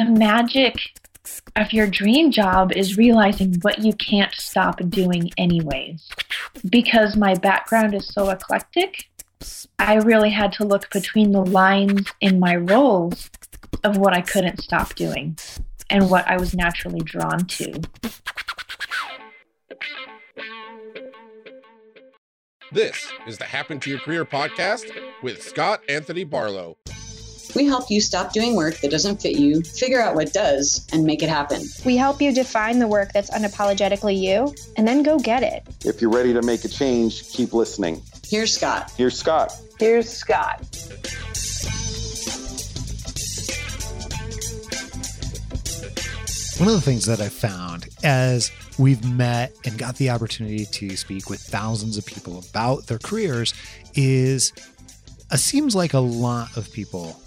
the magic of your dream job is realizing what you can't stop doing anyways. Because my background is so eclectic, I really had to look between the lines in my roles of what I couldn't stop doing and what I was naturally drawn to. This is the Happen to Your Career podcast with Scott Anthony Barlow. We help you stop doing work that doesn't fit you, figure out what does, and make it happen. We help you define the work that's unapologetically you, and then go get it. If you're ready to make a change, keep listening. Here's Scott. Here's Scott. Here's Scott. One of the things that I found as we've met and got the opportunity to speak with thousands of people about their careers is it seems like a lot of people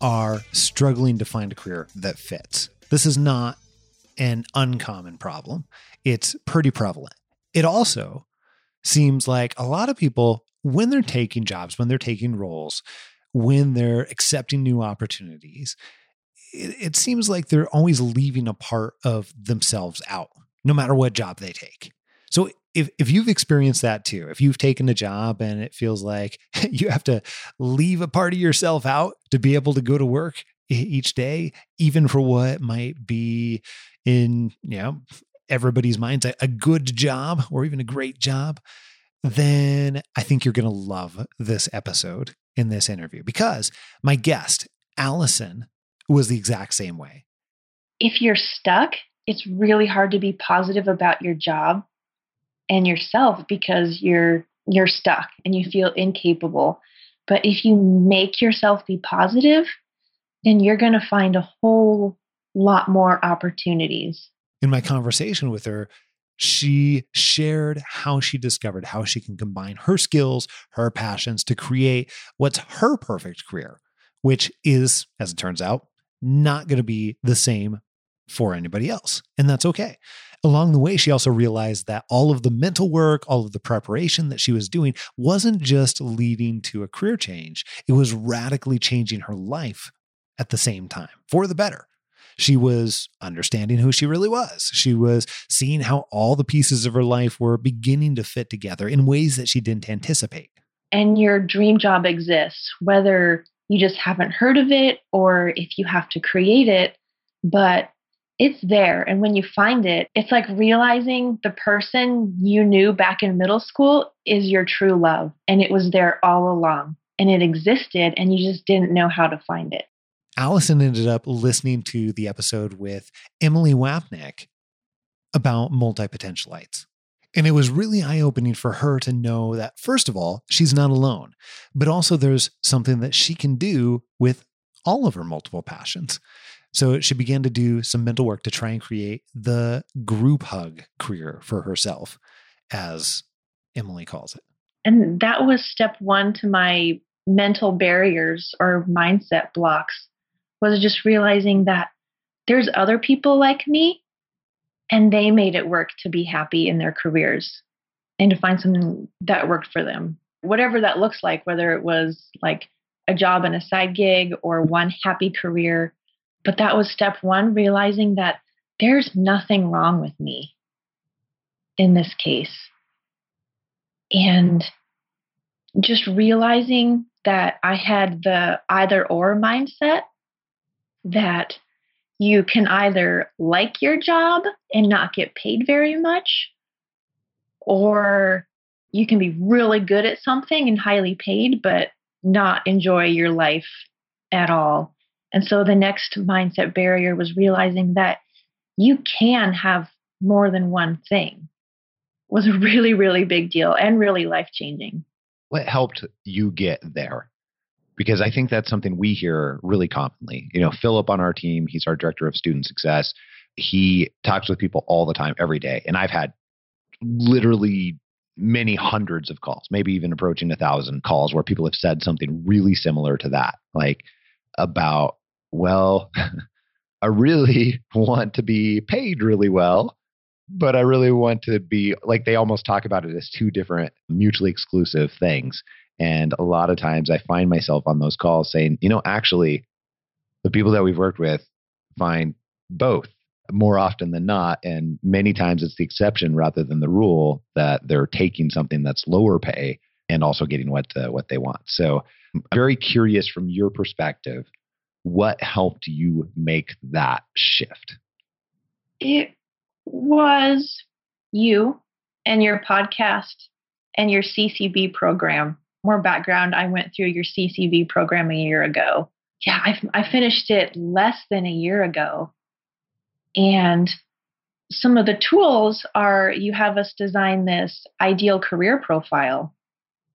are struggling to find a career that fits. This is not an uncommon problem. It's pretty prevalent. It also seems like a lot of people, when they're taking jobs, when they're taking roles, when they're accepting new opportunities, it, it seems like they're always leaving a part of themselves out, no matter what job they take. So if, if you've experienced that too, if you've taken a job and it feels like you have to leave a part of yourself out to be able to go to work each day, even for what might be in, you know, everybody's minds a, a good job or even a great job, then I think you're going to love this episode in this interview because my guest, Allison, was the exact same way. If you're stuck, it's really hard to be positive about your job and yourself because you're you're stuck and you feel incapable. But if you make yourself be positive, then you're going to find a whole lot more opportunities. In my conversation with her, she shared how she discovered how she can combine her skills, her passions to create what's her perfect career, which is, as it turns out, not going to be the same for anybody else. And that's okay. Along the way, she also realized that all of the mental work, all of the preparation that she was doing wasn't just leading to a career change, it was radically changing her life at the same time for the better. She was understanding who she really was. She was seeing how all the pieces of her life were beginning to fit together in ways that she didn't anticipate. And your dream job exists, whether you just haven't heard of it or if you have to create it, but it's there. And when you find it, it's like realizing the person you knew back in middle school is your true love. And it was there all along and it existed and you just didn't know how to find it. Allison ended up listening to the episode with Emily Wapnick about multi potentialites. And it was really eye opening for her to know that, first of all, she's not alone, but also there's something that she can do with all of her multiple passions. So she began to do some mental work to try and create the group hug career for herself, as Emily calls it. And that was step one to my mental barriers or mindset blocks was just realizing that there's other people like me and they made it work to be happy in their careers and to find something that worked for them. Whatever that looks like, whether it was like a job and a side gig or one happy career. But that was step one, realizing that there's nothing wrong with me in this case. And just realizing that I had the either or mindset that you can either like your job and not get paid very much, or you can be really good at something and highly paid, but not enjoy your life at all. And so the next mindset barrier was realizing that you can have more than one thing was a really, really big deal and really life changing. What helped you get there? Because I think that's something we hear really commonly. You know, Philip on our team, he's our director of student success. He talks with people all the time, every day. And I've had literally many hundreds of calls, maybe even approaching a thousand calls where people have said something really similar to that, like about, well, I really want to be paid really well, but I really want to be like they almost talk about it as two different mutually exclusive things. And a lot of times I find myself on those calls saying, you know, actually, the people that we've worked with, find both more often than not. And many times it's the exception rather than the rule that they're taking something that's lower pay and also getting what uh, what they want. So I'm very curious from your perspective, what helped you make that shift? It was you and your podcast and your CCB program. More background I went through your CCB program a year ago. Yeah, I, I finished it less than a year ago. And some of the tools are you have us design this ideal career profile.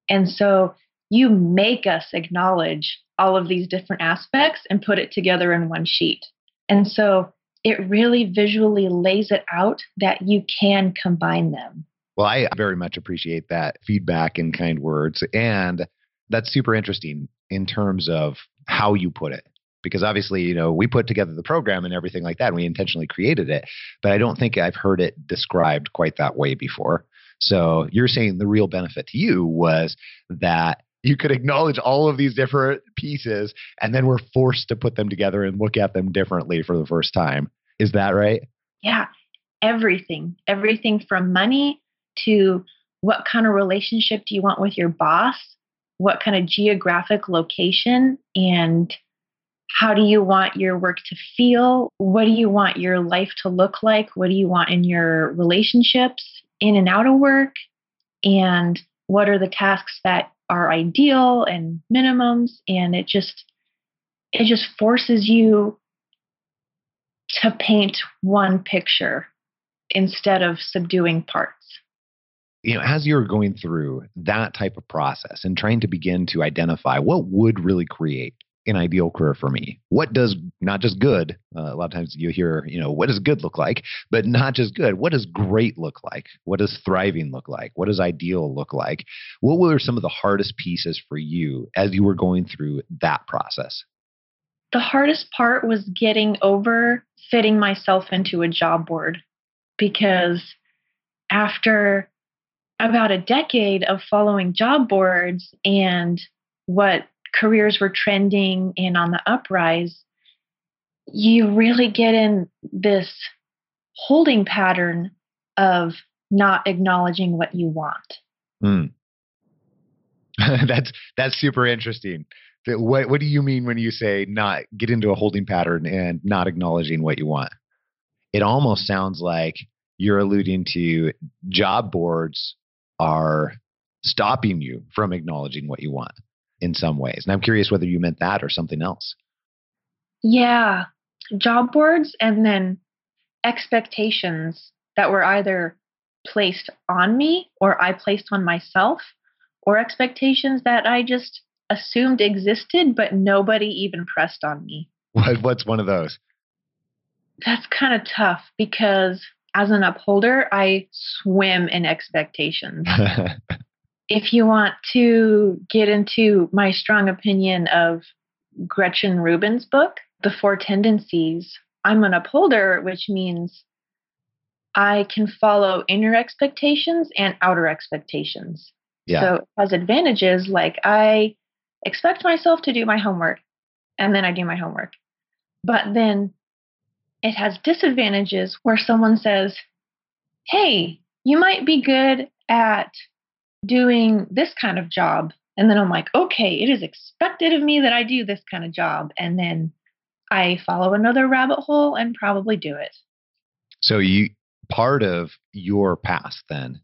And so you make us acknowledge all of these different aspects and put it together in one sheet. And so it really visually lays it out that you can combine them. Well, I very much appreciate that feedback and kind words. And that's super interesting in terms of how you put it. Because obviously, you know, we put together the program and everything like that, and we intentionally created it. But I don't think I've heard it described quite that way before. So you're saying the real benefit to you was that you could acknowledge all of these different pieces and then we're forced to put them together and look at them differently for the first time. Is that right? Yeah, everything. Everything from money to what kind of relationship do you want with your boss? What kind of geographic location? And how do you want your work to feel? What do you want your life to look like? What do you want in your relationships, in and out of work? And what are the tasks that are ideal and minimums and it just it just forces you to paint one picture instead of subduing parts. You know as you're going through that type of process and trying to begin to identify what would really create an ideal career for me? What does not just good? Uh, a lot of times you hear, you know, what does good look like? But not just good. What does great look like? What does thriving look like? What does ideal look like? What were some of the hardest pieces for you as you were going through that process? The hardest part was getting over fitting myself into a job board because after about a decade of following job boards and what careers were trending and on the uprise, you really get in this holding pattern of not acknowledging what you want. Mm. that's that's super interesting. What what do you mean when you say not get into a holding pattern and not acknowledging what you want? It almost sounds like you're alluding to job boards are stopping you from acknowledging what you want in some ways. And I'm curious whether you meant that or something else. Yeah, job boards and then expectations that were either placed on me or I placed on myself, or expectations that I just assumed existed, but nobody even pressed on me. What, what's one of those? That's kind of tough because as an upholder, I swim in expectations. if you want to get into my strong opinion of Gretchen Rubin's book, The Four Tendencies, I'm an upholder, which means I can follow inner expectations and outer expectations. Yeah. So it has advantages like I expect myself to do my homework and then I do my homework. But then it has disadvantages where someone says, Hey, you might be good at doing this kind of job. And then I'm like, okay, it is expected of me that I do this kind of job. And then I follow another rabbit hole and probably do it. So you part of your past then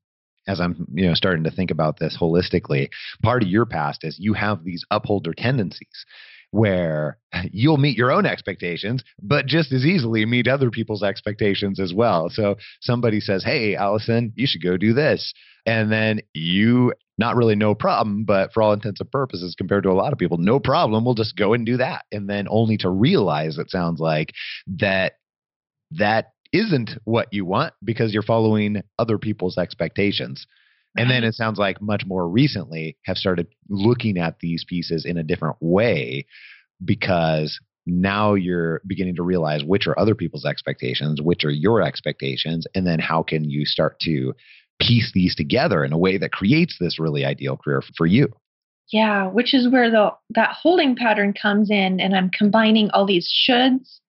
as I'm, you know, starting to think about this holistically, part of your past is you have these upholder tendencies where you'll meet your own expectations, but just as easily meet other people's expectations as well. So somebody says, Hey, Allison, you should go do this. And then you, not really no problem, but for all intents and purposes, compared to a lot of people, no problem, we'll just go and do that. And then only to realize it sounds like that that isn't what you want because you're following other people's expectations. And then uh-huh. it sounds like much more recently have started looking at these pieces in a different way because now you're beginning to realize which are other people's expectations, which are your expectations, and then how can you start to piece these together in a way that creates this really ideal career for you. Yeah, which is where the that holding pattern comes in and I'm combining all these shoulds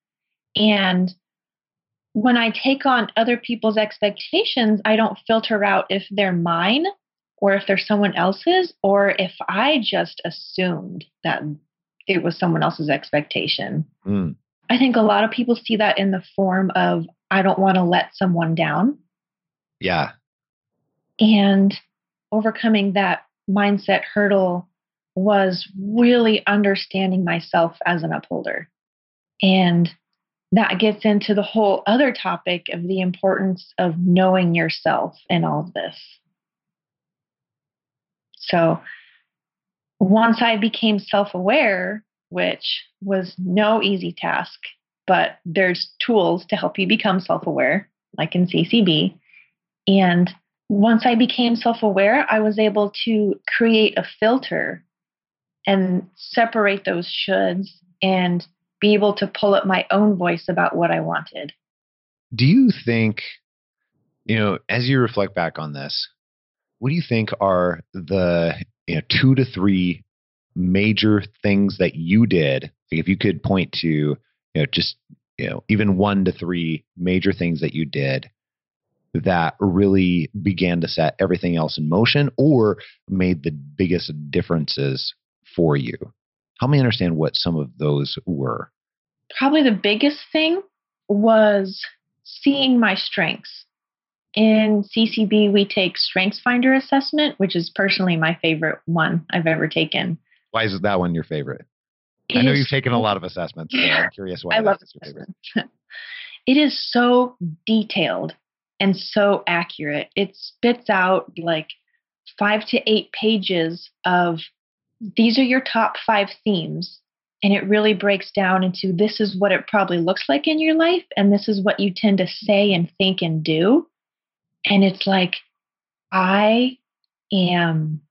And when I take on other people's expectations, I don't filter out if they're mine or if they're someone else's or if I just assumed that it was someone else's expectation. Mm. I think a lot of people see that in the form of I don't want to let someone down. Yeah. And overcoming that mindset hurdle was really understanding myself as an upholder. And that gets into the whole other topic of the importance of knowing yourself in all of this. So once I became self aware, which was no easy task, but there's tools to help you become self aware, like in CCB. And once I became self aware, I was able to create a filter and separate those shoulds and be able to pull up my own voice about what I wanted. Do you think, you know, as you reflect back on this, what do you think are the you know, two to three major things that you did? Like if you could point to, you know, just you know, even one to three major things that you did that really began to set everything else in motion or made the biggest differences for you? Help me understand what some of those were. Probably the biggest thing was seeing my strengths. In CCB, we take Strengths Finder assessment, which is personally my favorite one I've ever taken. Why is that one your favorite? It I know is you've taken a lot of assessments. So I'm curious why I love your favorite. it is so detailed and so accurate. It spits out like five to eight pages of these are your top five themes. And it really breaks down into this is what it probably looks like in your life, and this is what you tend to say and think and do. And it's like, I am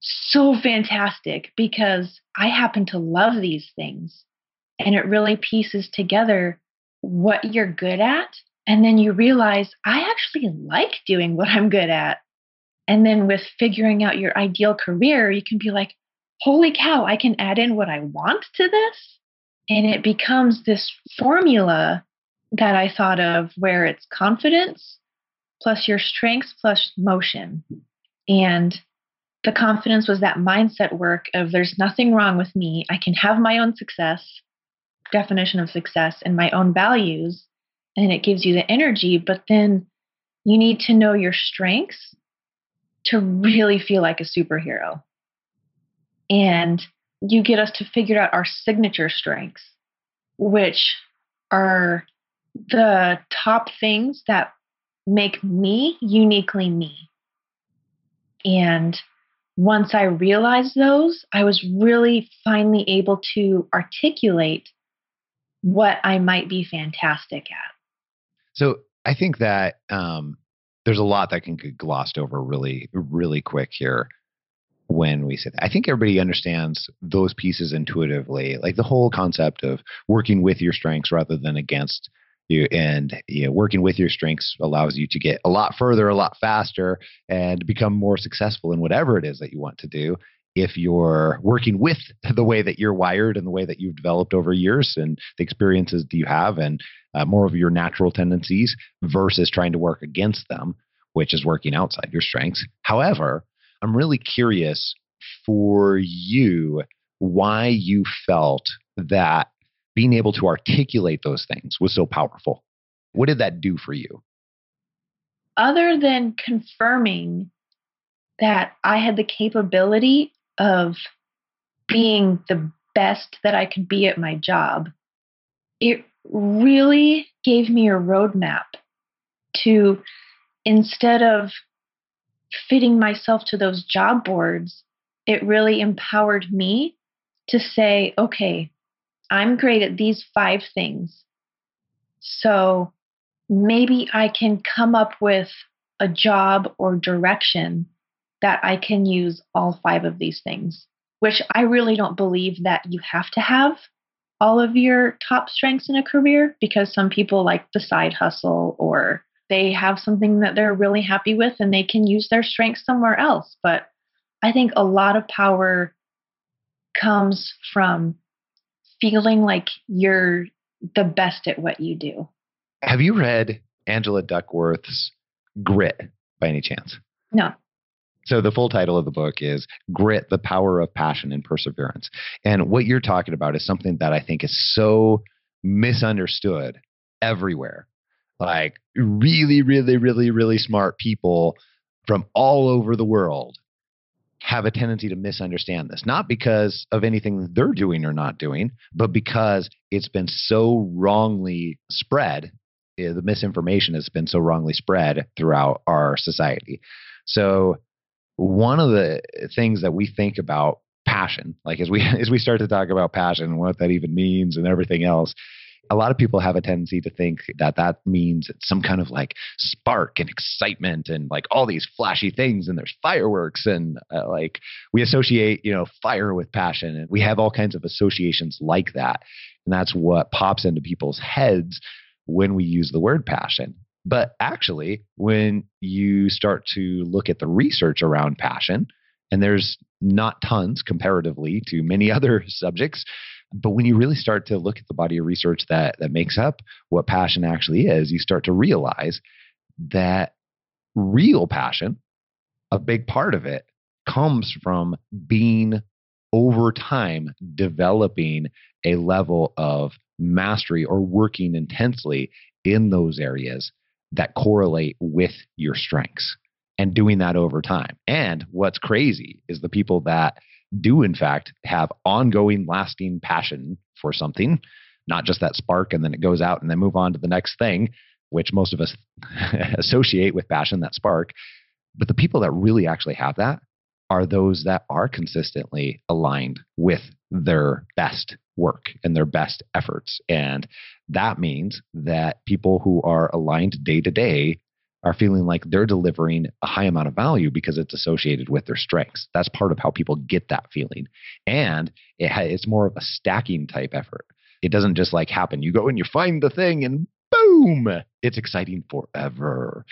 so fantastic because I happen to love these things. And it really pieces together what you're good at. And then you realize, I actually like doing what I'm good at. And then with figuring out your ideal career, you can be like, holy cow, I can add in what I want to this. And it becomes this formula that I thought of where it's confidence plus your strengths plus motion. And the confidence was that mindset work of there's nothing wrong with me. I can have my own success, definition of success, and my own values. And it gives you the energy, but then you need to know your strengths to really feel like a superhero. And you get us to figure out our signature strengths, which are the top things that make me uniquely me. And once I realized those, I was really finally able to articulate what I might be fantastic at. So I think that um, there's a lot that can get glossed over really, really quick here when we say that. I think everybody understands those pieces intuitively, like the whole concept of working with your strengths rather than against you. And you know, working with your strengths allows you to get a lot further, a lot faster, and become more successful in whatever it is that you want to do. If you're working with the way that you're wired and the way that you've developed over years and the experiences that you have and uh, more of your natural tendencies versus trying to work against them, which is working outside your strengths. However, I'm really curious for you why you felt that being able to articulate those things was so powerful. What did that do for you? Other than confirming that I had the capability of being the best that I could be at my job, it really gave me a roadmap to instead of fitting myself to those job boards, it really empowered me to say, okay, I'm great at these five things. So maybe I can come up with a job or direction that I can use all five of these things, which I really don't believe that you have to have all of your top strengths in a career because some people like the side hustle or they have something that they're really happy with and they can use their strengths somewhere else. But I think a lot of power comes from feeling like you're the best at what you do. Have you read Angela Duckworth's Grit by any chance? No. So the full title of the book is Grit: The Power of Passion and Perseverance. And what you're talking about is something that I think is so misunderstood everywhere. Like really really really really smart people from all over the world have a tendency to misunderstand this, not because of anything they're doing or not doing, but because it's been so wrongly spread. eh, The misinformation has been so wrongly spread throughout our society. So, one of the things that we think about passion, like as we as we start to talk about passion and what that even means and everything else, a lot of people have a tendency to think that that means some kind of like spark and excitement and like all these flashy things and there's fireworks and uh, like we associate you know fire with passion and we have all kinds of associations like that. And that's what pops into people's heads when we use the word passion. But actually when you start to look at the research around passion and there's not tons comparatively to many other subjects but when you really start to look at the body of research that that makes up what passion actually is, you start to realize that real passion, a big part of it, comes from being over time developing a level of mastery or working intensely in those areas that correlate with your strengths and doing that over time. And what's crazy is the people that do in fact have ongoing lasting passion for something not just that spark and then it goes out and then move on to the next thing which most of us associate with passion that spark. But the people that really actually have that are those that are consistently aligned with their best work and their best efforts. And that means that people who are aligned day to day are feeling like they're delivering a high amount of value because it's associated with their strengths. That's part of how people get that feeling. And it ha- it's more of a stacking type effort. It doesn't just like happen. You go and you find the thing and boom, it's exciting forever.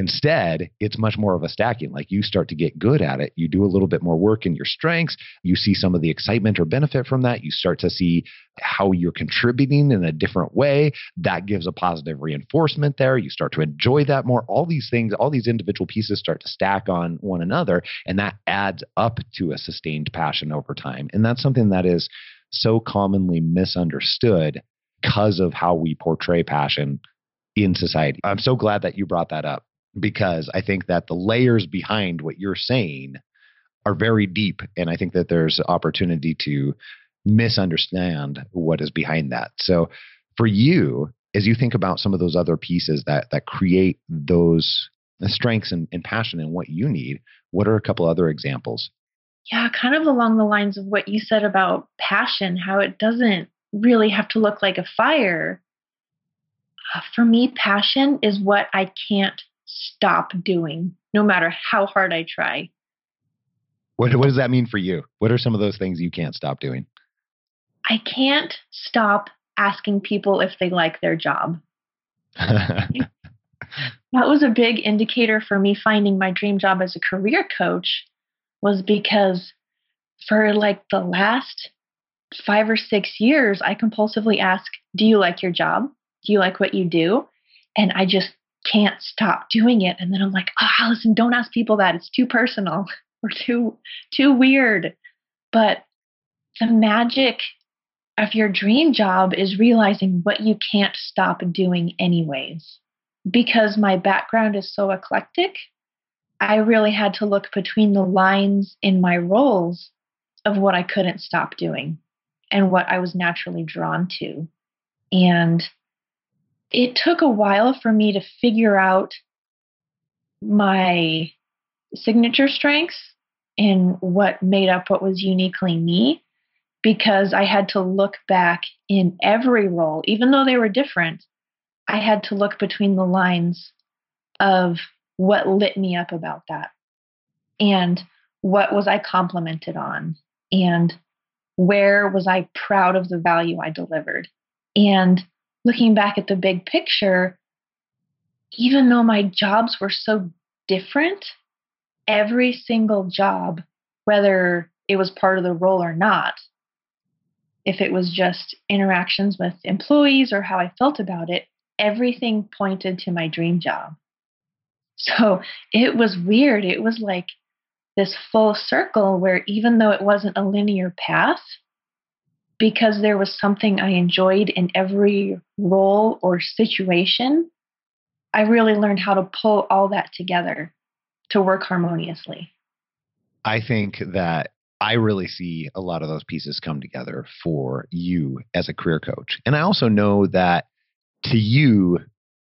Instead, it's much more of a stacking. Like you start to get good at it. You do a little bit more work in your strengths. You see some of the excitement or benefit from that. You start to see how you're contributing in a different way. That gives a positive reinforcement there. You start to enjoy that more. All these things, all these individual pieces start to stack on one another. And that adds up to a sustained passion over time. And that's something that is so commonly misunderstood because of how we portray passion in society. I'm so glad that you brought that up because I think that the layers behind what you're saying are very deep. And I think that there's opportunity to misunderstand what is behind that. So for you, as you think about some of those other pieces that that create those strengths and, and passion and what you need, what are a couple other examples? Yeah, kind of along the lines of what you said about passion, how it doesn't really have to look like a fire. Uh, for me, passion is what I can't stop doing, no matter how hard I try. What, what does that mean for you? What are some of those things you can't stop doing? I can't stop asking people if they like their job. That was a big indicator for me finding my dream job as a career coach was because for like the last 5 or 6 years I compulsively ask, "Do you like your job? Do you like what you do?" And I just can't stop doing it and then I'm like, "Oh, Allison, don't ask people that. It's too personal or too too weird." But the magic of your dream job is realizing what you can't stop doing anyways. Because my background is so eclectic, I really had to look between the lines in my roles of what I couldn't stop doing and what I was naturally drawn to. And it took a while for me to figure out my signature strengths and what made up what was uniquely me because I had to look back in every role, even though they were different. I had to look between the lines of what lit me up about that and what was I complimented on and where was I proud of the value I delivered. And looking back at the big picture, even though my jobs were so different, every single job, whether it was part of the role or not, if it was just interactions with employees or how I felt about it, everything pointed to my dream job. So it was weird. It was like this full circle where even though it wasn't a linear path, because there was something I enjoyed in every role or situation, I really learned how to pull all that together to work harmoniously. I think that I really see a lot of those pieces come together for you as a career coach. And I also know that to you,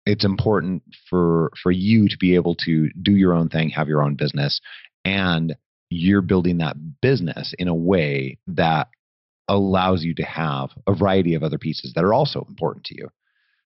it's important for for you to be able to do your own thing, have your own business, and you're building that business in a way that allows you to have a variety of other pieces that are also important to you.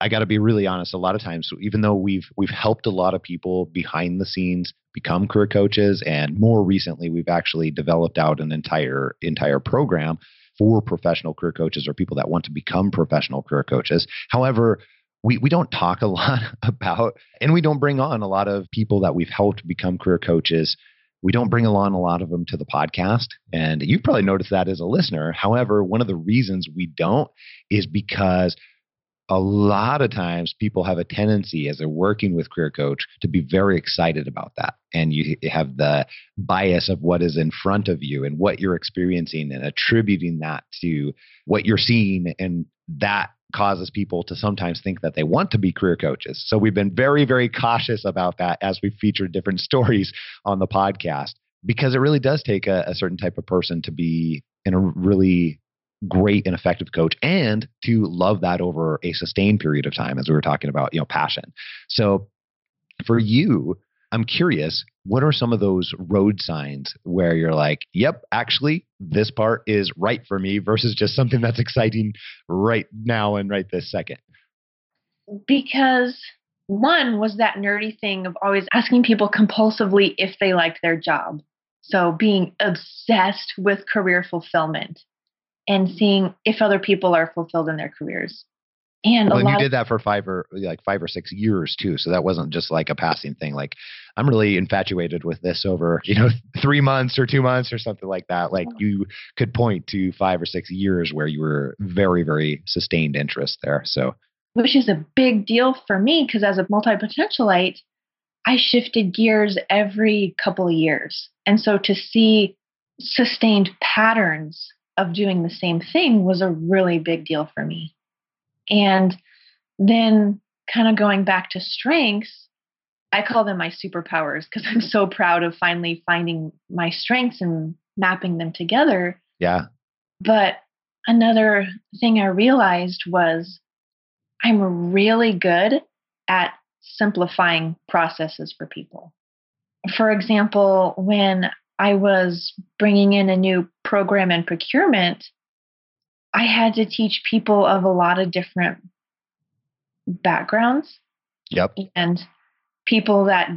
I got to be really honest. A lot of times, even though we've we've helped a lot of people behind the scenes become career coaches, and more recently, we've actually developed out an entire entire program for professional career coaches or people that want to become professional career coaches. However, we, we don't talk a lot about, and we don't bring on a lot of people that we've helped become career coaches we don't bring along a lot of them to the podcast. And you've probably noticed that as a listener. However, one of the reasons we don't is because a lot of times people have a tendency as they're working with career coach to be very excited about that and you have the bias of what is in front of you and what you're experiencing and attributing that to what you're seeing and that causes people to sometimes think that they want to be career coaches. So we've been very, very cautious about that as we feature different stories on the podcast because it really does take a, a certain type of person to be in a really great and effective coach and to love that over a sustained period of time as we were talking about you know passion so for you I'm curious, what are some of those road signs where you're like, yep, actually, this part is right for me versus just something that's exciting right now and right this second? Because one was that nerdy thing of always asking people compulsively if they liked their job. So being obsessed with career fulfillment and seeing if other people are fulfilled in their careers. And well, you did that for five or like five or six years too. So that wasn't just like a passing thing. Like I'm really infatuated with this over, you know, three months or two months or something like that. Like you could point to five or six years where you were very, very sustained interest there. So which is a big deal for me because as a multi potentialite, I shifted gears every couple of years. And so to see sustained patterns of doing the same thing was a really big deal for me. And then, kind of going back to strengths, I call them my superpowers because I'm so proud of finally finding my strengths and mapping them together. Yeah. But another thing I realized was I'm really good at simplifying processes for people. For example, when I was bringing in a new program in procurement, I had to teach people of a lot of different backgrounds. Yep. And people that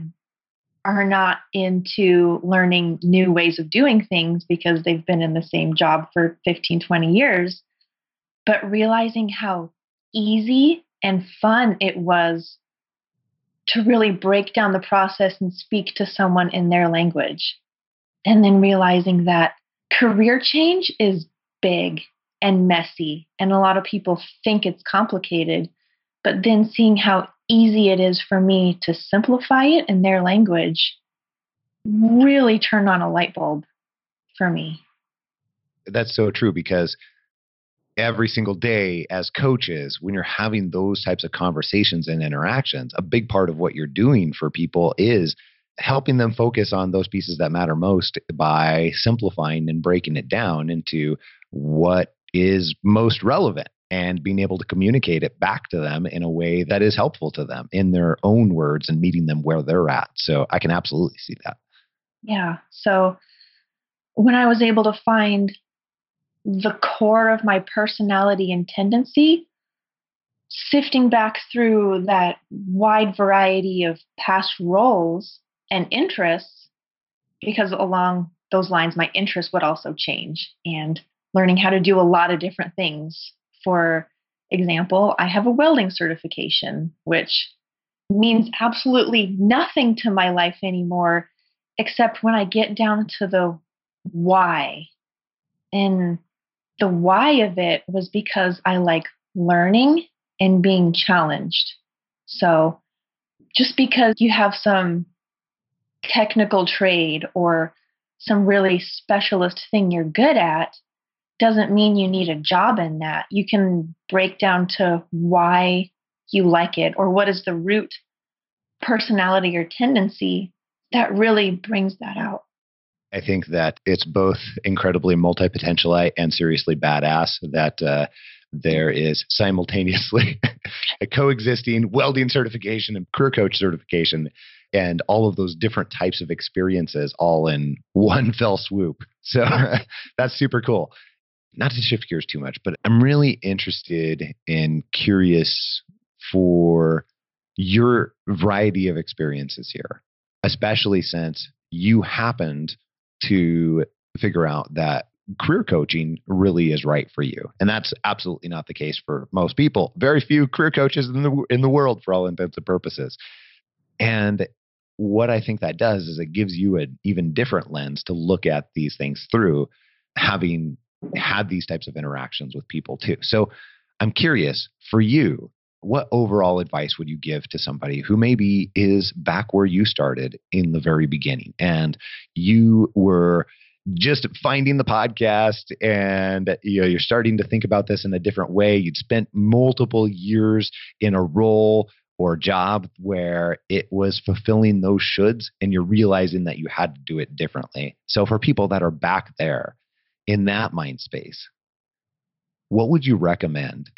are not into learning new ways of doing things because they've been in the same job for 15, 20 years, but realizing how easy and fun it was to really break down the process and speak to someone in their language. And then realizing that career change is big and messy. And a lot of people think it's complicated. But then seeing how easy it is for me to simplify it in their language really turned on a light bulb for me. That's so true because every single day as coaches, when you're having those types of conversations and interactions, a big part of what you're doing for people is helping them focus on those pieces that matter most by simplifying and breaking it down into what is most relevant and being able to communicate it back to them in a way that is helpful to them in their own words and meeting them where they're at. So I can absolutely see that. Yeah. So when I was able to find the core of my personality and tendency, sifting back through that wide variety of past roles and interests, because along those lines, my interests would also change. And learning how to do a lot of different things. For example, I have a welding certification, which means absolutely nothing to my life anymore, except when I get down to the why. And the why of it was because I like learning and being challenged. So just because you have some technical trade or some really specialist thing you're good at doesn't mean you need a job in that. You can break down to why you like it or what is the root personality or tendency that really brings that out. I think that it's both incredibly multi potentialite and seriously badass that uh, there is simultaneously a coexisting welding certification and career coach certification and all of those different types of experiences all in one fell swoop. So that's super cool. Not to shift gears too much, but I'm really interested and curious for your variety of experiences here, especially since you happened to figure out that career coaching really is right for you. And that's absolutely not the case for most people. Very few career coaches in the in the world for all intents and purposes. And what I think that does is it gives you an even different lens to look at these things through having had these types of interactions with people too. So I'm curious for you, what overall advice would you give to somebody who maybe is back where you started in the very beginning? And you were just finding the podcast and you know you're starting to think about this in a different way. You'd spent multiple years in a role or job where it was fulfilling those shoulds and you're realizing that you had to do it differently. So for people that are back there in that mind space what would you recommend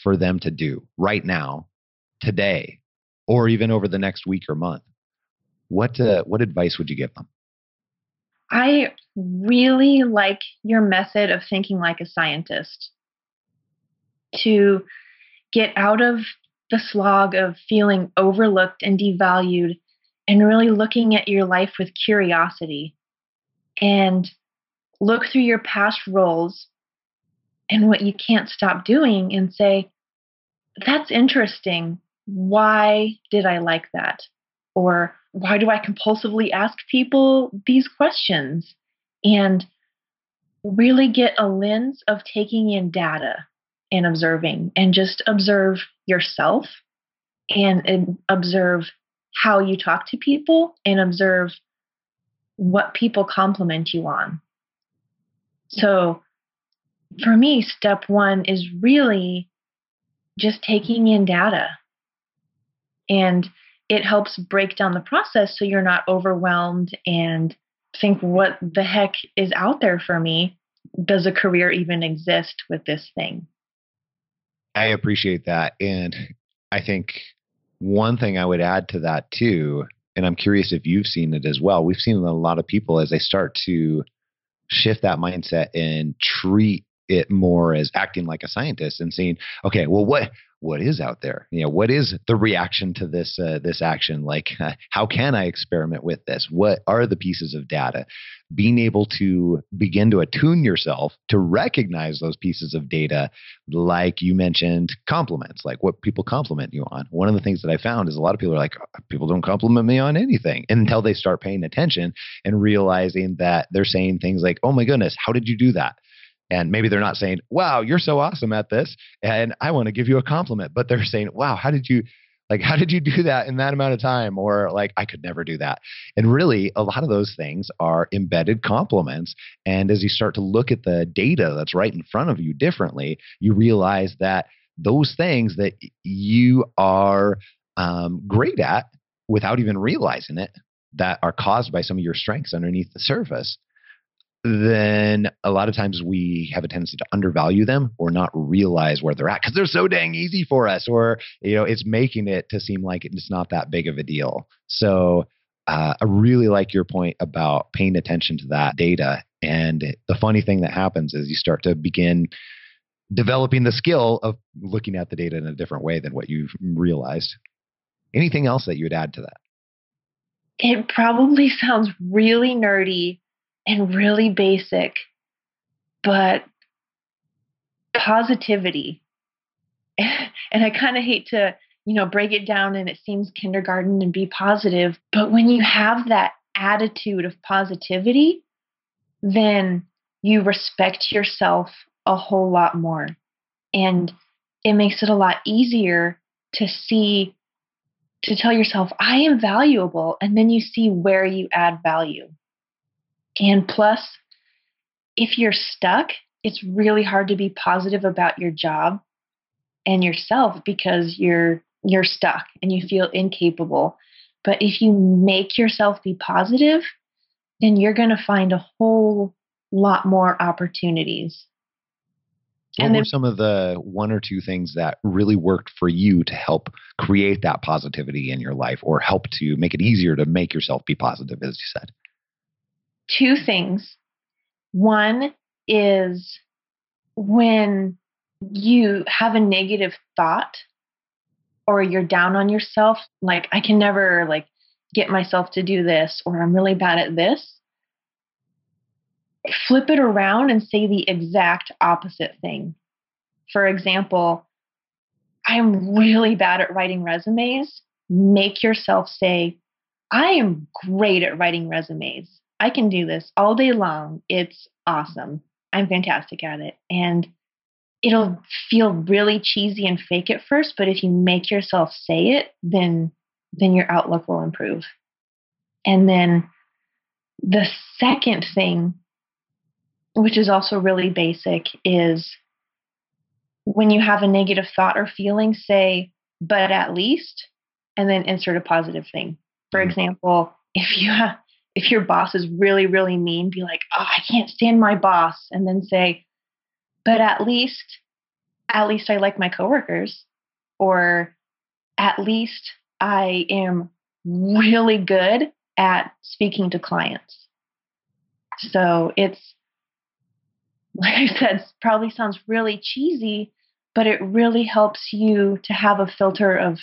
for them to do right now, today, or even over the next week or month? What uh, what advice would you give them? I really like your method of thinking like a scientist. To get out of the slog of feeling overlooked and devalued and really looking at your life with curiosity and look through your past roles and what you can't stop doing and say, that's interesting. Why did I like that? Or why do I compulsively ask people these questions? And really get a lens of taking in data and observing and just observe yourself and observe how you talk to people and observe what people compliment you on. So for me, step one is really just taking in data. And it helps break down the process so you're not overwhelmed and think, what the heck is out there for me? Does a career even exist with this thing? I appreciate that. And I think one thing I would add to that too, and I'm curious if you've seen it as well. We've seen a lot of people as they start to shift that mindset and treat it more as acting like a scientist and saying, okay, well, what what is out there? You know, what is the reaction to this uh, this action? Like, uh, how can I experiment with this? What are the pieces of data? Being able to begin to attune yourself to recognize those pieces of data, like you mentioned, compliments, like what people compliment you on. One of the things that I found is a lot of people are like, oh, people don't compliment me on anything until they start paying attention and realizing that they're saying things like, oh my goodness, how did you do that? And maybe they're not saying, wow, you're so awesome at this. And I want to give you a compliment. But they're saying, wow, how did you, like, how did you do that in that amount of time? Or like, I could never do that. And really, a lot of those things are embedded compliments. And as you start to look at the data that's right in front of you differently, you realize that those things that you are um, great at without even realizing it that are caused by some of your strengths underneath the surface then a lot of times we have a tendency to undervalue them or not realize where they're at because they're so dang easy for us or you know it's making it to seem like it's not that big of a deal. So uh, i really like your point about paying attention to that data. And the funny thing that happens is you start to begin developing the skill of looking at the data in a different way than what you've realized. Anything else that you would add to that? It probably sounds really nerdy and really basic, but positivity. and I kind of hate to, you know, break it down and it seems kindergarten and be positive, but when you have that attitude of positivity, then you respect yourself a whole lot more. And it makes it a lot easier to see, to tell yourself, I am valuable. And then you see where you add value. And plus, if you're stuck, it's really hard to be positive about your job and yourself because you're you're stuck and you feel incapable. But if you make yourself be positive, then you're going to find a whole lot more opportunities. What And were some of the one or two things that really worked for you to help create that positivity in your life or help to make it easier to make yourself be positive, as you said? Two things. One is when you have a negative thought or you're down on yourself, like I can never like get myself to do this or I'm really bad at this. Flip it around and say the exact opposite thing. For example, I'm really bad at writing resumes. Make yourself say, I am great at writing resumes. I can do this all day long. It's awesome. I'm fantastic at it. And it'll feel really cheesy and fake at first, but if you make yourself say it, then then your outlook will improve. And then the second thing, which is also really basic, is when you have a negative thought or feeling, say, but at least, and then insert a positive thing. For Mhm. example, if you have if your boss is really, really mean, be like, oh, I can't stand my boss. And then say, but at least, at least I like my coworkers. Or at least I am really good at speaking to clients. So it's, like I said, probably sounds really cheesy, but it really helps you to have a filter of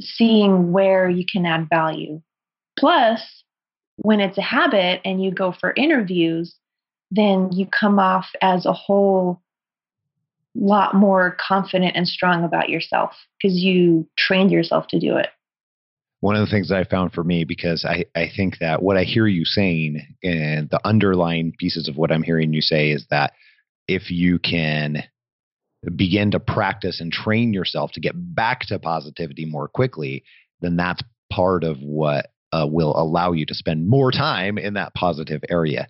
seeing where you can add value. Plus, when it's a habit and you go for interviews, then you come off as a whole lot more confident and strong about yourself because you trained yourself to do it. One of the things that I found for me, because I, I think that what I hear you saying and the underlying pieces of what I'm hearing you say is that if you can begin to practice and train yourself to get back to positivity more quickly, then that's part of what uh, will allow you to spend more time in that positive area.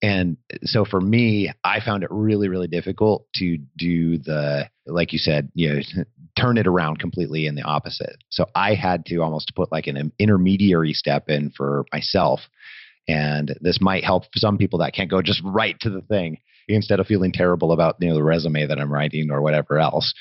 And so for me, I found it really, really difficult to do the, like you said, you know, turn it around completely in the opposite. So I had to almost put like an intermediary step in for myself. And this might help some people that can't go just right to the thing instead of feeling terrible about you know the resume that I'm writing or whatever else,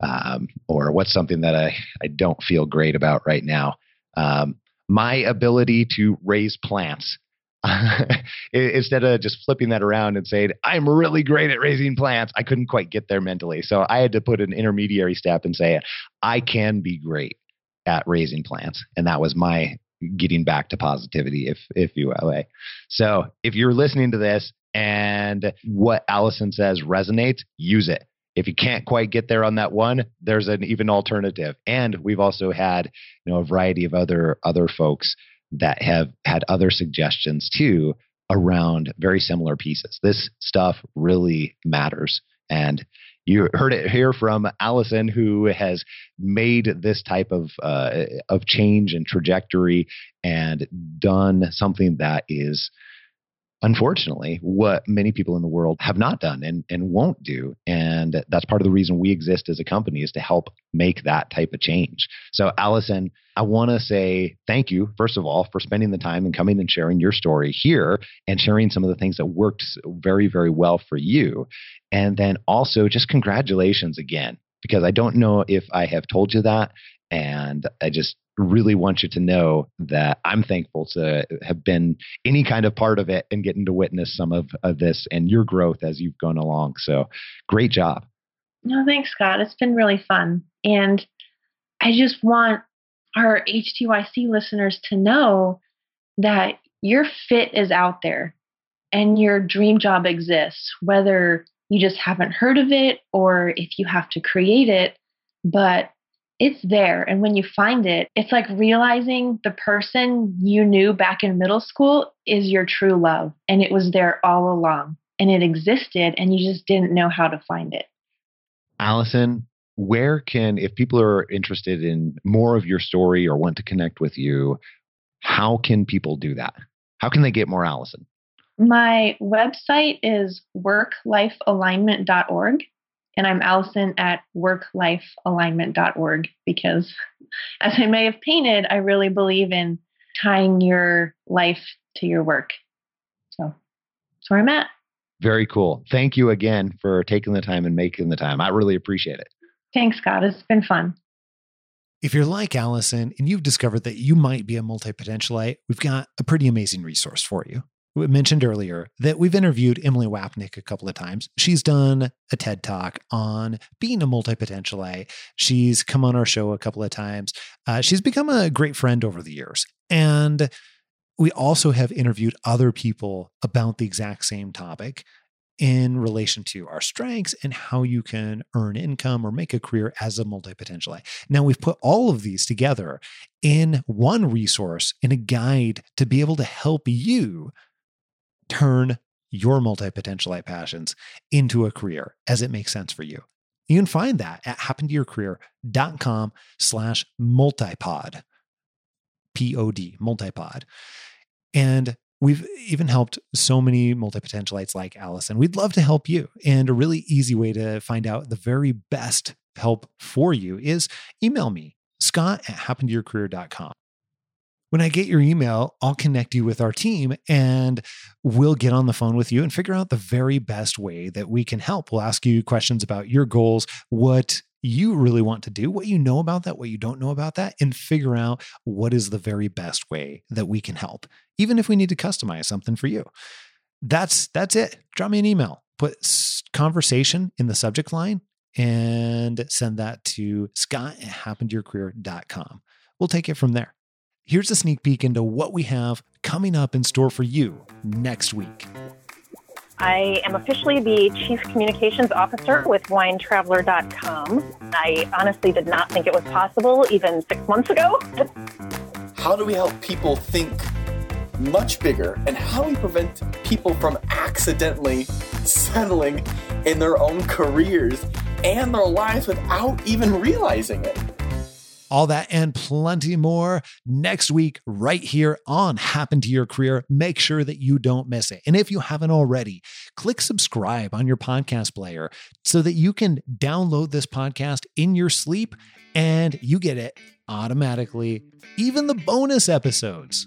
um, or what's something that I I don't feel great about right now. Um, my ability to raise plants. Instead of just flipping that around and saying i'm really great at raising plants i couldn't quite get there mentally. So i had to put an intermediary step and say i can be great at raising plants. And that was my getting back to positivity if if you will eh? so if you're listening to this and what allison says resonates use it if you can't quite get there on that one there's an even alternative. And we've also had you know a variety of other other folks that have had other suggestions too around very similar pieces. This stuff really matters. And you heard it here from Allison, who has made this type of uh, of change and trajectory and done something that is unfortunately what many people in the world have not done and, and won't do. And that's part of the reason we exist as a company is to help make that type of change. So allison i want to say thank you first of all for spending the time and coming and sharing your story here and sharing some of the things that worked very very well for you. And then also just congratulations again because i don't know if i have told you that and i just really want you to know that I'm thankful to have been any kind of part of it and getting to witness some of, of this and your growth as you've gone along. So great job. No, thanks, Scott. It's been really fun. And I just want our HTYC listeners to know that your fit is out there and your dream job exists, whether you just haven't heard of it or if you have to create it. But it's there. And when you find it, it's like realizing the person you knew back in middle school is your true love. And it was there all along. and it existed and you just didn't know how to find it. Allison, where can, if people are interested in more of your story or want to connect with you, how can people do that? How can they get more Allison? My website is worklifealignment.org, and I'm Allison at worklifealignment.org because, as I may have painted, I really believe in tying your life to your work. So that's where I'm at. Very cool. Thank you again for taking the time and making the time. I really appreciate it. Thanks, Scott. It's been fun. If you're like Allison and you've discovered that you might be a multi potentialite, we've got a pretty amazing resource for you. Mentioned earlier that we've interviewed Emily Wapnick a couple of times. She's done a TED talk on being a multi potentialite. She's come on our show a couple of times. Uh, she's become a great friend over the years. And we also have interviewed other people about the exact same topic in relation to our strengths and how you can earn income or make a career as a multi potentialite. Now, we've put all of these together in one resource, in a guide to be able to help you turn your multi potentialite passions into a career as it makes sense for you. You can find that at happentoyourcareer.com slash multipod. P-O-D, multipod. And we've even helped so many multi-potentialites like Allison. We'd love to help you. And a really easy way to find out the very best help for you is email me, scott at happentoyourcareer.com. When I get your email, I'll connect you with our team and we'll get on the phone with you and figure out the very best way that we can help. We'll ask you questions about your goals, what you really want to do, what you know about that, what you don't know about that, and figure out what is the very best way that we can help, even if we need to customize something for you. That's that's it. Drop me an email. Put conversation in the subject line and send that to scott at happentoyourcareer.com. We'll take it from there. Here's a sneak peek into what we have coming up in store for you next week. I am officially the Chief Communications Officer with WineTraveler.com. I honestly did not think it was possible even six months ago. how do we help people think much bigger, and how do we prevent people from accidentally settling in their own careers and their lives without even realizing it? All that and plenty more next week, right here on Happen to Your Career. Make sure that you don't miss it. And if you haven't already, click subscribe on your podcast player so that you can download this podcast in your sleep and you get it automatically, even the bonus episodes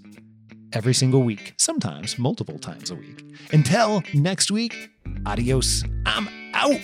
every single week, sometimes multiple times a week. Until next week, adios. I'm out.